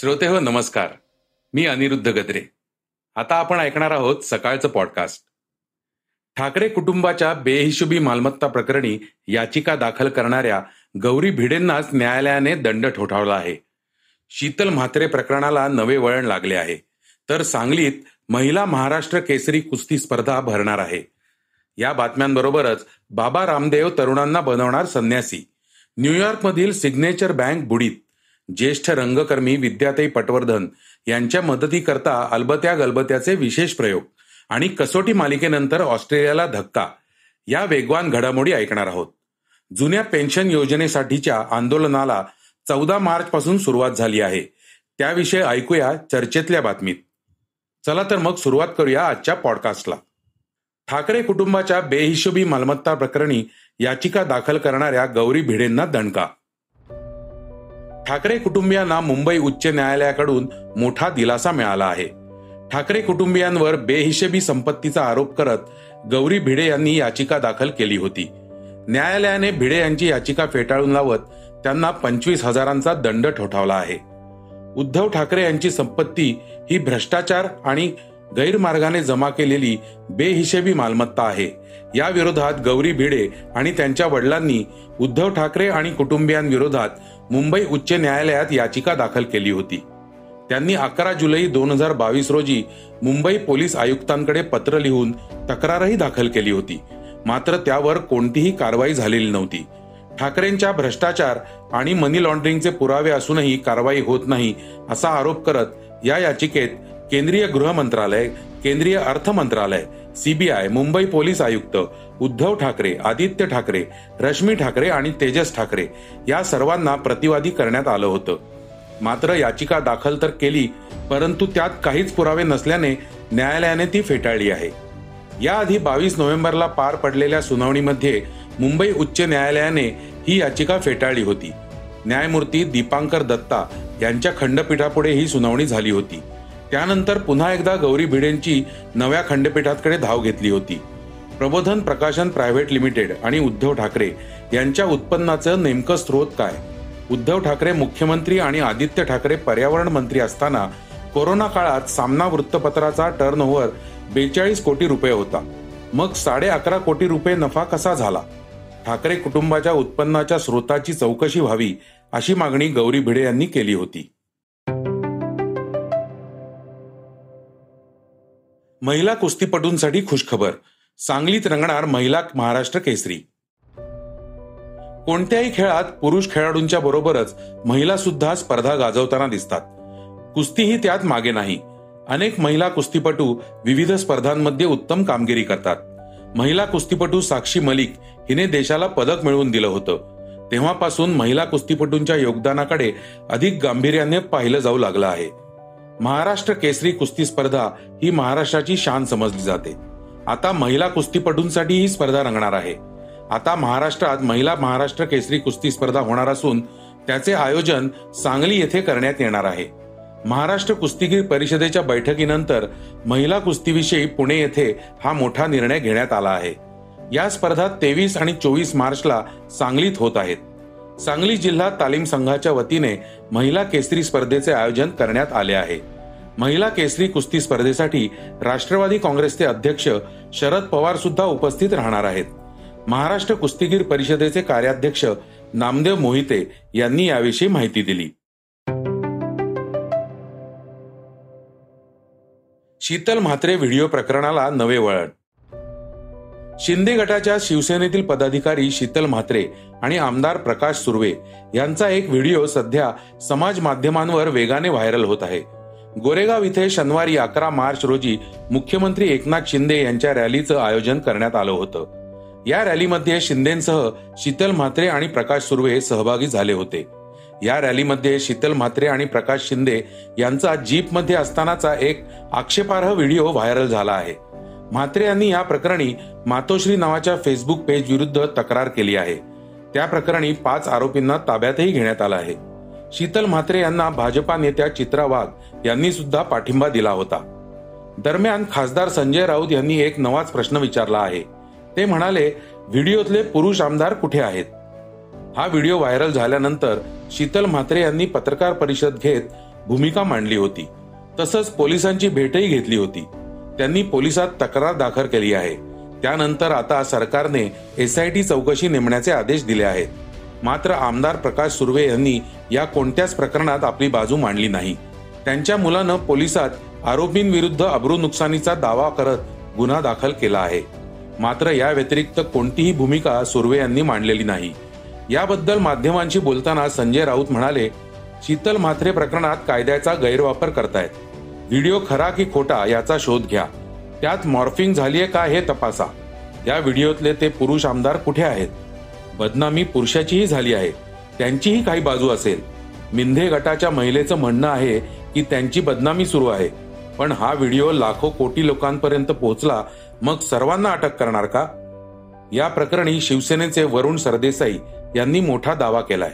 श्रोते हो नमस्कार. मी अनिरुद्ध गद्रे. आता आपण ऐकणार आहोत सकाळचं पॉडकास्ट ठाकरे कुटुंबाच्या बेहिशोबी मालमत्ता प्रकरणी याचिका दाखल करणाऱ्या गौरी भिडेंनाच न्यायालयाने दंड ठोठावला आहे. शीतल म्हात्रे प्रकरणाला नवे वळण लागले आहे. तर सांगलीत महिला महाराष्ट्र केसरी कुस्ती स्पर्धा भरणार आहे. या बातम्यांबरोबरच बाबा रामदेव तरुणांना बनवणार संन्यासी. न्यूयॉर्कमधील सिग्नेचर बँक बुडीत. ज्येष्ठ रंगकर्मी विद्याताई पटवर्धन यांच्या मदतीकरता अलबत्या गलबत्याचे विशेष प्रयोग आणि कसोटी मालिकेनंतर ऑस्ट्रेलियाला धक्का या वेगवान घडामोडी ऐकणार आहोत. जुन्या पेन्शन योजनेसाठीच्या आंदोलनाला चौदा मार्च पासून सुरुवात झाली आहे. त्याविषयी ऐकूया चर्चेतल्या बातमीत. चला तर मग सुरुवात करूया आजच्या पॉडकास्टला. ठाकरे कुटुंबाच्या बेहिशोबी मालमत्ता प्रकरणी याचिका दाखल करणाऱ्या गौरी भिडेंना दणका ठाकरे कुटुंबियांना मुंबई उच्च न्यायालयाकडून मोठा दिलासा मिळाला आहे. ठाकरे कुटुंबियांवर बेहिशेबी संपत्तीचा आरोप करत गौरी भिडे यांनी याचिका दाखल केली होती. न्यायालयाने भिडे यांची याचिका फेटाळून लावत त्यांना पंचवीस हजारांचा दंड ठोठावला आहे. उद्धव ठाकरे यांची संपत्ती ही भ्रष्टाचार आणि गैरमार्गाने जमा केलेली बेहिशेबी मालमत्ता आहे. या विरोधात गौरी भिडे आणि त्यांच्या वडिलांनी उद्धव ठाकरे आणि कुटुंबियांविरोधात मुंबई उच्च न्यायालयात याचिका दाखल केली होती. त्यांनी अकरा जुलै दोन हजार बावीस रोजी मुंबई पोलीस आयुक्तांकडे पत्र लिहून तक्रारही दाखल केली होती. मात्र त्यावर कोणतीही कारवाई झालेली नव्हती. ठाकरेंच्या भ्रष्टाचार आणि मनी लॉन्ड्रिंगचे पुरावे असूनही कारवाई होत नाही असा आरोप करत या याचिकेत केंद्रीय गृह मंत्रालय केंद्रीय अर्थ मंत्रालय सीबीआय मुंबई पोलीस आयुक्त उद्धव ठाकरे आदित्य ठाकरे रश्मी ठाकरे आणि तेजस ठाकरे या सर्वांना प्रतिवादी करण्यात आलं होतं. मात्र याचिका दाखल तर केली परंतु त्यात काहीच पुरावे नसल्याने न्यायालयाने ती फेटाळली आहे. याआधी बावीस नोव्हेंबरला पार पडलेल्या सुनावणीमध्ये मुंबई उच्च न्यायालयाने ही याचिका फेटाळली होती. न्यायमूर्ती दीपांकर दत्ता यांच्या खंडपीठापुढे ही सुनावणी झाली होती. त्यानंतर पुन्हा एकदा गौरी भिडेंची नव्या खंडपीठाकडे धाव घेतली होती. प्रबोधन प्रकाशन प्रायव्हेट लिमिटेड आणि उद्धव ठाकरे यांच्या उत्पन्नाचं नेमकं स्रोत काय? उद्धव ठाकरे मुख्यमंत्री आणि आदित्य ठाकरे पर्यावरण मंत्री असताना कोरोना काळात सामना वृत्तपत्राचा टर्न ओव्हर बेचाळीस कोटी रुपये होता. मग साडे अकरा कोटी रुपये नफा कसा झाला? ठाकरे कुटुंबाच्या उत्पन्नाच्या स्रोताची चौकशी व्हावी अशी मागणी गौरी भिडे यांनी केली होती. महिला कुस्तीपटूंसाठी खुशखबर. सांगलीत रंगणार महिला महाराष्ट्र केसरी. कोणत्याही खेळात पुरुष खेळाडूंच्या बरोबरच महिला सुद्धा स्पर्धा गाजवताना दिसतात. कुस्तीही त्यात मागे नाही. अनेक महिला कुस्तीपटू विविध स्पर्धांमध्ये उत्तम कामगिरी करतात. महिला कुस्तीपटू साक्षी मलिक हिने देशाला पदक मिळवून दिलं होतं. तेव्हापासून महिला कुस्तीपटूंच्या योगदानाकडे अधिक गांभीर्याने पाहिलं जाऊ लागलं आहे. महाराष्ट्र केसरी कुस्ती स्पर्धा ही महाराष्ट्राची शान समजली जाते. आता महिला कुस्तीपटूंसाठी ही स्पर्धा रंगणार आहे. आता महाराष्ट्रात महिला महाराष्ट्र केसरी कुस्ती स्पर्धा होणार असून त्याचे आयोजन सांगली येथे करण्यात येणार आहे. महाराष्ट्र कुस्तीगीर परिषदेच्या बैठकीनंतर महिला कुस्तीविषयी पुणे येथे हा मोठा निर्णय घेण्यात आला आहे. या स्पर्धा तेवीस आणि चोवीस मार्चला सांगलीत होत आहेत. सांगली जिल्हा तालीम संघाच्या वतीने महिला केसरी स्पर्धेचे आयोजन करण्यात आले आहे. महिला केसरी कुस्ती स्पर्धेसाठी राष्ट्रवादी काँग्रेसचे अध्यक्ष शरद पवार सुद्धा उपस्थित राहणार आहेत. महाराष्ट्र कुस्तीगीर परिषदेचे कार्याध्यक्ष नामदेव मोहिते यांनी याविषयी माहिती दिली. शीतल म्हात्रे व्हिडिओ प्रकरणाला नवे वळण. शिंदे गटाच्या शिवसेनेतील पदाधिकारी शीतल म्हात्रे आणि आमदार प्रकाश सुर्वे यांचा एक व्हिडिओ सध्या समाज माध्यमांवर वेगाने व्हायरल होत आहे. गोरेगाव इथे शनिवारी अकरा मार्च रोजी मुख्यमंत्री एकनाथ शिंदे यांच्या रॅलीचं आयोजन करण्यात आलं होतं. या रॅलीमध्ये शिंदेसह शीतल म्हात्रे आणि प्रकाश सुर्वे सहभागी झाले होते. या रॅलीमध्ये शीतल म्हात्रे आणि प्रकाश शिंदे यांचा जीपमध्ये असतानाचा एक आक्षेपार्ह व्हिडिओ व्हायरल झाला आहे. म्हात्रे यांनी या प्रकरणी मातोश्री नावाच्या फेसबुक पेज विरुद्ध तक्रार केली आहे. त्या प्रकरणी पाच आरोपींना ताब्यातही घेण्यात आलं आहे. शीतल म्हात्रे यांना भाजपा नेत्या चित्रा वाघ यांनी सुद्धा पाठिंबा दिला होता. दरम्यान खासदार संजय राऊत यांनी एक नवाच प्रश्न विचारला आहे. ते म्हणाले व्हिडिओतले पुरुष आमदार कुठे आहेत? हा व्हिडिओ व्हायरल झाल्यानंतर शीतल म्हात्रे यांनी पत्रकार परिषद घेत भूमिका मांडली होती. तसंच पोलिसांची भेटही घेतली होती. त्यांनी पोलिसात तक्रार दाखल केली आहे. त्यानंतर आता सरकारने एसआयटी चौकशी नेमण्याचे आदेश दिले आहेत. मात्र आमदार प्रकाश सुर्वे यांनी या कोणत्याच प्रकरणात आपली बाजू मांडली नाही. त्यांच्या मुलानं पोलिसात आरोपींविरुद्ध अब्रू नुकसानीचा दावा करत गुन्हा दाखल केला आहे. मात्र या व्यतिरिक्त कोणतीही भूमिका सुर्वे यांनी मांडलेली नाही. याबद्दल माध्यमांशी बोलताना संजय राऊत म्हणाले शीतल म्हात्रे प्रकरणात कायद्याचा गैरवापर करतायत. व्हिडिओ खरा की खोटा याचा शोध घ्या. त्यात मॉर्फिंग झालीय का हे तपासा. या व्हिडिओतले ते पुरुष आमदार कुठे आहेत? बदनामी पुरुषाचीही झाली आहे. त्यांचीही काही बाजू असेल. मिंधे गटाच्या महिलेचं म्हणणं आहे की त्यांची बदनामी सुरू आहे. पण हा व्हिडिओ लाखो कोटी लोकांपर्यंत पोहोचला मग सर्वांना अटक करणार का? या प्रकरणी शिवसेनेचे वरुण सरदेसाई यांनी मोठा दावा केलाय.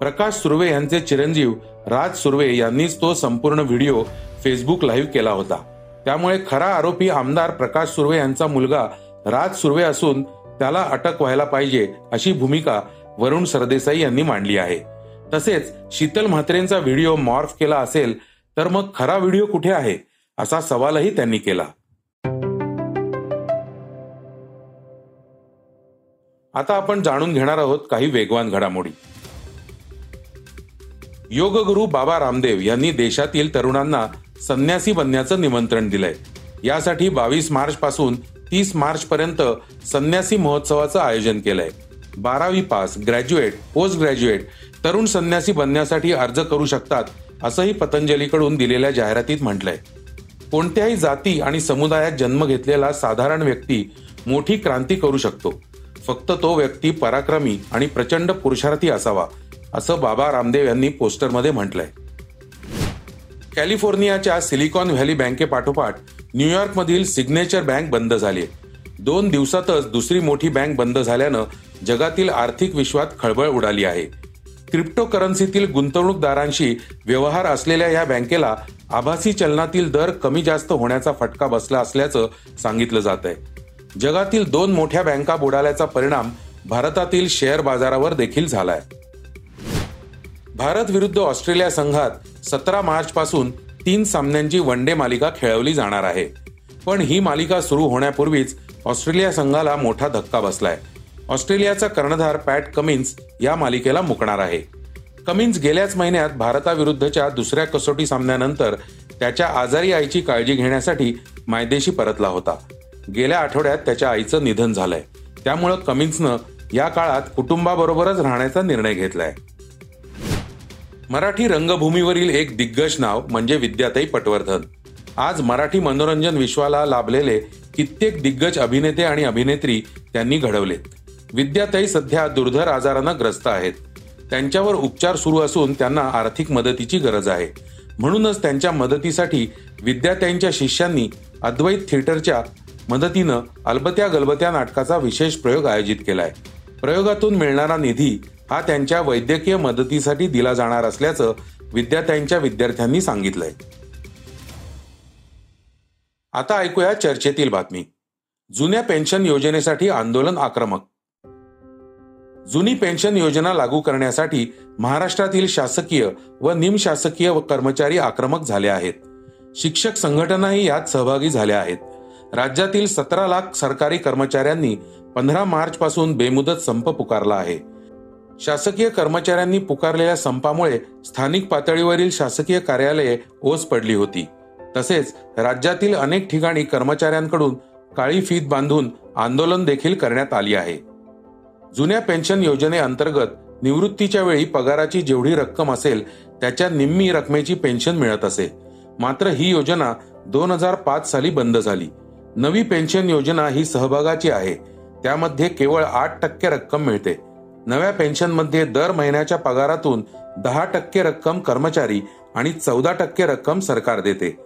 प्रकाश सुर्वे यांचे चिरंजीव राज सुर्वे यांनीच तो संपूर्ण व्हिडिओ फेसबुक लाईव्ह केला होता. त्यामुळे खरा आरोपी आमदार प्रकाश सुर्वे यांचा मुलगा राज सुर्वे असून त्याला अटक व्हायला पाहिजे अशी भूमिका वरुण सरदेसाई यांनी मांडली आहे. तसेच शीतल म्हात्रेंचा व्हिडिओ मॉर्फ केला असेल तर मग खरा व्हिडिओ कुठे आहे असा सवालही त्यांनी केला. आता आपण जाणून घेणार आहोत काही वेगवान घडामोडी. योगगुरु बाबा रामदेव यांनी देशातील तरुणांना संन्यासी बनण्याचं निमंत्रण दिलंय. यासाठी बावीस मार्च पासून तीस मार्च पर्यंत संन्यासी महोत्सवाचं आयोजन केलंय. बारावी पास ग्रॅज्युएट पोस्ट ग्रॅज्युएट तरुण संन्यासी बनण्यासाठी अर्ज करू शकतात असंही पतंजलीकडून दिलेल्या जाहिरातीत म्हटलंय. कोणत्याही जाती आणि समुदायात जन्म घेतलेला साधारण व्यक्ती मोठी क्रांती करू शकतो. फक्त तो व्यक्ती पराक्रमी आणि प्रचंड पुरुषार्थी असावा असं बाबा रामदेव यांनी पोस्टरमध्ये म्हटलंय. कॅलिफोर्नियाच्या सिलिकॉन व्हॅली बँकेपाठोपाठ न्यूयॉर्कमधील सिग्नेचर बँक बंद झाली. दोन दिवसातच दुसरी मोठी बँक बंद झाल्यानं जगातील आर्थिक विश्वात खळबळ उडाली आहे. क्रिप्टो करन्सीतील गुंतवणूकदारांशी व्यवहार असलेल्या या बँकेला आभासी चलनातील दर कमी जास्त होण्याचा फटका बसला असल्याचं सांगितलं जात आहे. जगातील दोन मोठ्या बँका बुडाल्याचा परिणाम भारतातील शेअर बाजारावर देखील झालाय. भारत विरुद्ध ऑस्ट्रेलिया संघात सतरा मार्च पासून तीन सामन्यांची वन डे मालिका खेळवली जाणार आहे. पण ही मालिका सुरू होण्यापूर्वीच ऑस्ट्रेलिया संघाला मोठा धक्का बसलाय. ऑस्ट्रेलियाचा कर्णधार पॅट कमिन्स या मालिकेला मुकणार आहे. कमिन्स गेल्याच महिन्यात भारताविरुद्धच्या दुसऱ्या कसोटी सामन्यानंतर त्याच्या आजारी आईची काळजी घेण्यासाठी मायदेशी परतला होता. गेल्या आठवड्यात त्याच्या आईचं निधन झालंय. त्यामुळं कमिन्सनं या काळात कुटुंबाबरोबरच राहण्याचा निर्णय घेतलाय. मराठी रंगभूमीवरील एक दिग्गज नाव म्हणजे विद्याताई पटवर्धन. आज मराठी मनोरंजन विश्वाला लाभलेले कित्येक दिग्गज अभिनेते आणि अभिनेत्री त्यांनी घडवलेत. विद्याताई सध्या दुर्धर आजारानं ग्रस्त आहेत. त्यांच्यावर उपचार सुरू असून त्यांना आर्थिक मदतीची गरज आहे. म्हणूनच त्यांच्या मदतीसाठी विद्याताईंच्या शिष्यांनी अद्वैत थिएटरच्या मदतीनं अलबत्या गलबत्या नाटकाचा विशेष प्रयोग आयोजित केलाय. प्रयोगातून मिळणारा निधी हा त्यांच्या वैद्यकीय मदतीसाठी दिला जाणार असल्याचं विद्यार्थ्यांच्या विद्यार्थ्यांनी सांगितलंय. आता ऐकूया चर्चेतील बातमी. जुन्या पेन्शन योजनेसाठी आंदोलन आक्रमक. जुनी पेन्शन योजना लागू करण्यासाठी महाराष्ट्रातील शासकीय व निमशासकीय कर्मचारी आक्रमक झाले आहेत. शिक्षक संघटनाही यात सहभागी झाल्या आहेत. राज्यातील सतरा लाख सरकारी कर्मचाऱ्यांनी पंधरा मार्च पासून बेमुदत संप पुकारला आहे. शासकीय कर्मचाऱ्यांनी पुकारलेल्या संपामुळे स्थानिक पातळीवरील शासकीय कार्यालये ओस पडली होती. तसेच राज्यातील अनेक ठिकाणी कर्मचाऱ्यांकडून काळी फीत बांधून आंदोलन देखील करण्यात आली आहे. जुन्या पेन्शन योजनेअंतर्गत निवृत्तीच्या वेळी पगाराची जेवढी रक्कम असेल त्याच्या निम्मी रकमेची पेन्शन मिळत असे. मात्र ही योजना दोन हजार पाच साली बंद झाली. नवी पेन्शन योजना ही सहभागाची आहे. त्यामध्ये केवळ आठ टक्के रक्कम मिळते. नव्या पेन्शनमध्ये दर महिन्याच्या पगारातून दहा टक्के रक्कम कर्मचारी आणि चौदा टक्के रक्कम सरकार देते.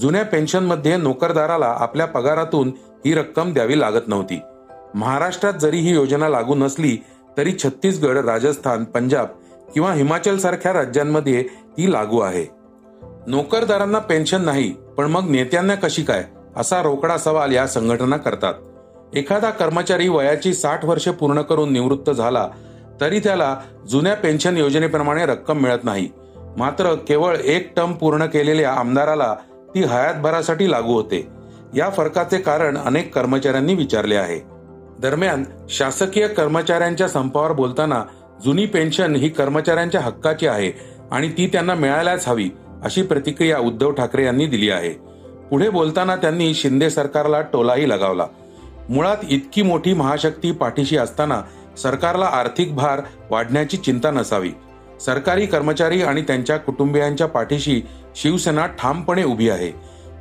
जुन्या पेन्शनमध्ये नोकरदाराला आपल्या पगारातून ही रक्कम द्यावी लागत नव्हती. महाराष्ट्रात जरी ही योजना लागू नसली तरी छत्तीसगड राजस्थान पंजाब किंवा हिमाचल सारख्या राज्यांमध्ये ती लागू आहे. नोकरदारांना पेन्शन नाही पण मग नेत्यांना कशी काय? असा रोकडा सवाल या संघटना करतात. एखादा कर्मचारी वयाची साठ वर्षे पूर्ण करून निवृत्त झाला तरी त्याला जुन्या पेन्शन योजनेप्रमाणे रक्कम मिळत नाही. मात्र केवळ एक टर्म पूर्ण केलेल्या आमदाराला ती हयातभरासाठी लागू होते. या फरकाचे कारण अनेक कर्मचाऱ्यांनी विचारले आहे. दरम्यान शासकीय कर्मचाऱ्यांच्या संपावर बोलताना जुनी पेन्शन ही कर्मचाऱ्यांच्या हक्काची आहे आणि ती त्यांना मिळायलाच हवी अशी प्रतिक्रिया उद्धव ठाकरे यांनी दिली आहे. पुढे बोलताना त्यांनी शिंदे सरकारला टोलाही लगावला. मुळात इतकी मोठी महाशक्ती पाठीशी असताना सरकारला आर्थिक भार वाढण्याची चिंता नसावी. सरकारी कर्मचारी आणि त्यांच्या कुटुंबियांच्या पाठीशी शिवसेना ठामपणे उभी आहे.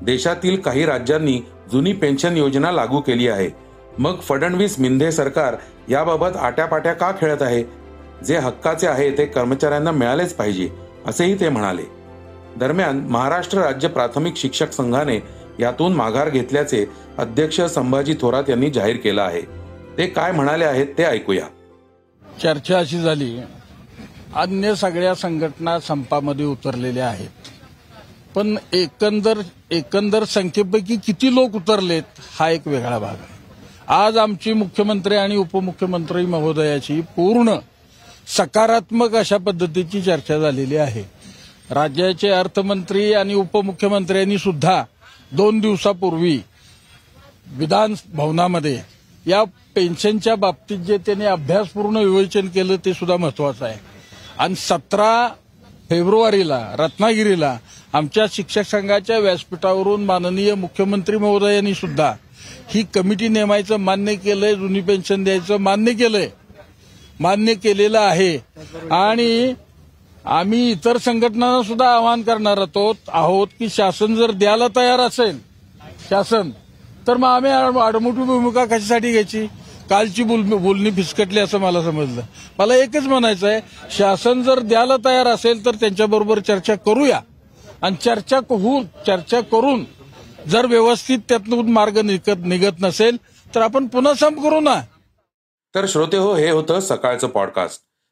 देशातील काही राज्यांनी जुनी पेन्शन योजना लागू केली आहे. मग फडणवीस मिंधे सरकार याबाबत आट्यापाट्या का खेळत आहे? जे हक्काचे आहे ते कर्मचाऱ्यांना मिळालेच पाहिजे असेही ते म्हणाले. दरम्यान महाराष्ट्र राज्य प्राथमिक शिक्षक संघाने यातून माघार घेतल्याचे अध्यक्ष संभाजी थोरात यांनी जाहीर केलं आहे. ते काय म्हणाले आहेत ते ऐकूया. चर्चा अशी झाली अन्य सगळ्या संघटना संपामध्ये उतरलेल्या आहेत. पण एकंदर एकंदर संख्येपैकी किती लोक उतरलेत हा एक वेगळा भाग आहे. आज आमची मुख्यमंत्री आणि उपमुख्यमंत्री महोदयाची पूर्ण सकारात्मक अशा पद्धतीची चर्चा झालेली आहे. राज्याचे अर्थमंत्री आणि उपमुख्यमंत्र्यांनी सुद्धा दोन दिवसापूर्वी विधान भवनामध्ये या पेन्शनच्या बाबतीत जे त्यांनी अभ्यासपूर्ण विवेचन केलं ते सुद्धा महत्वाचं आहे. आणि सतरा फेब्रुवारीला रत्नागिरीला आमच्या शिक्षक संघाच्या व्यासपीठावरून माननीय मुख्यमंत्री महोदयांनी सुद्धा ही कमिटी नेमायचं मान्य केलंय जुनी पेन्शन द्यायचं मान्य केलंय. मान्य केलेलं आहे. आणि आम्ही इतर संघटनांना सुद्धा आवाहन करणार आहोत आहोत की शासन जर द्यायला तयार असेल शासन तर मग आम्ही आडमोठी भूमिका कशासाठी घ्यायची? कालची बोल बोलणी फिसकटली असं मला समजलं. मला एकच म्हणायचं आहे शासन जर द्यायला तयार असेल तर त्यांच्याबरोबर चर्चा करूया. आणि चर्चा होऊन चर्चा करून जर व्यवस्थित त्यातून मार्ग निघत निघत नसेल तर आपण पुन्हा संप करू ना. तर श्रोते हो हे होतं सकाळचं पॉडकास्ट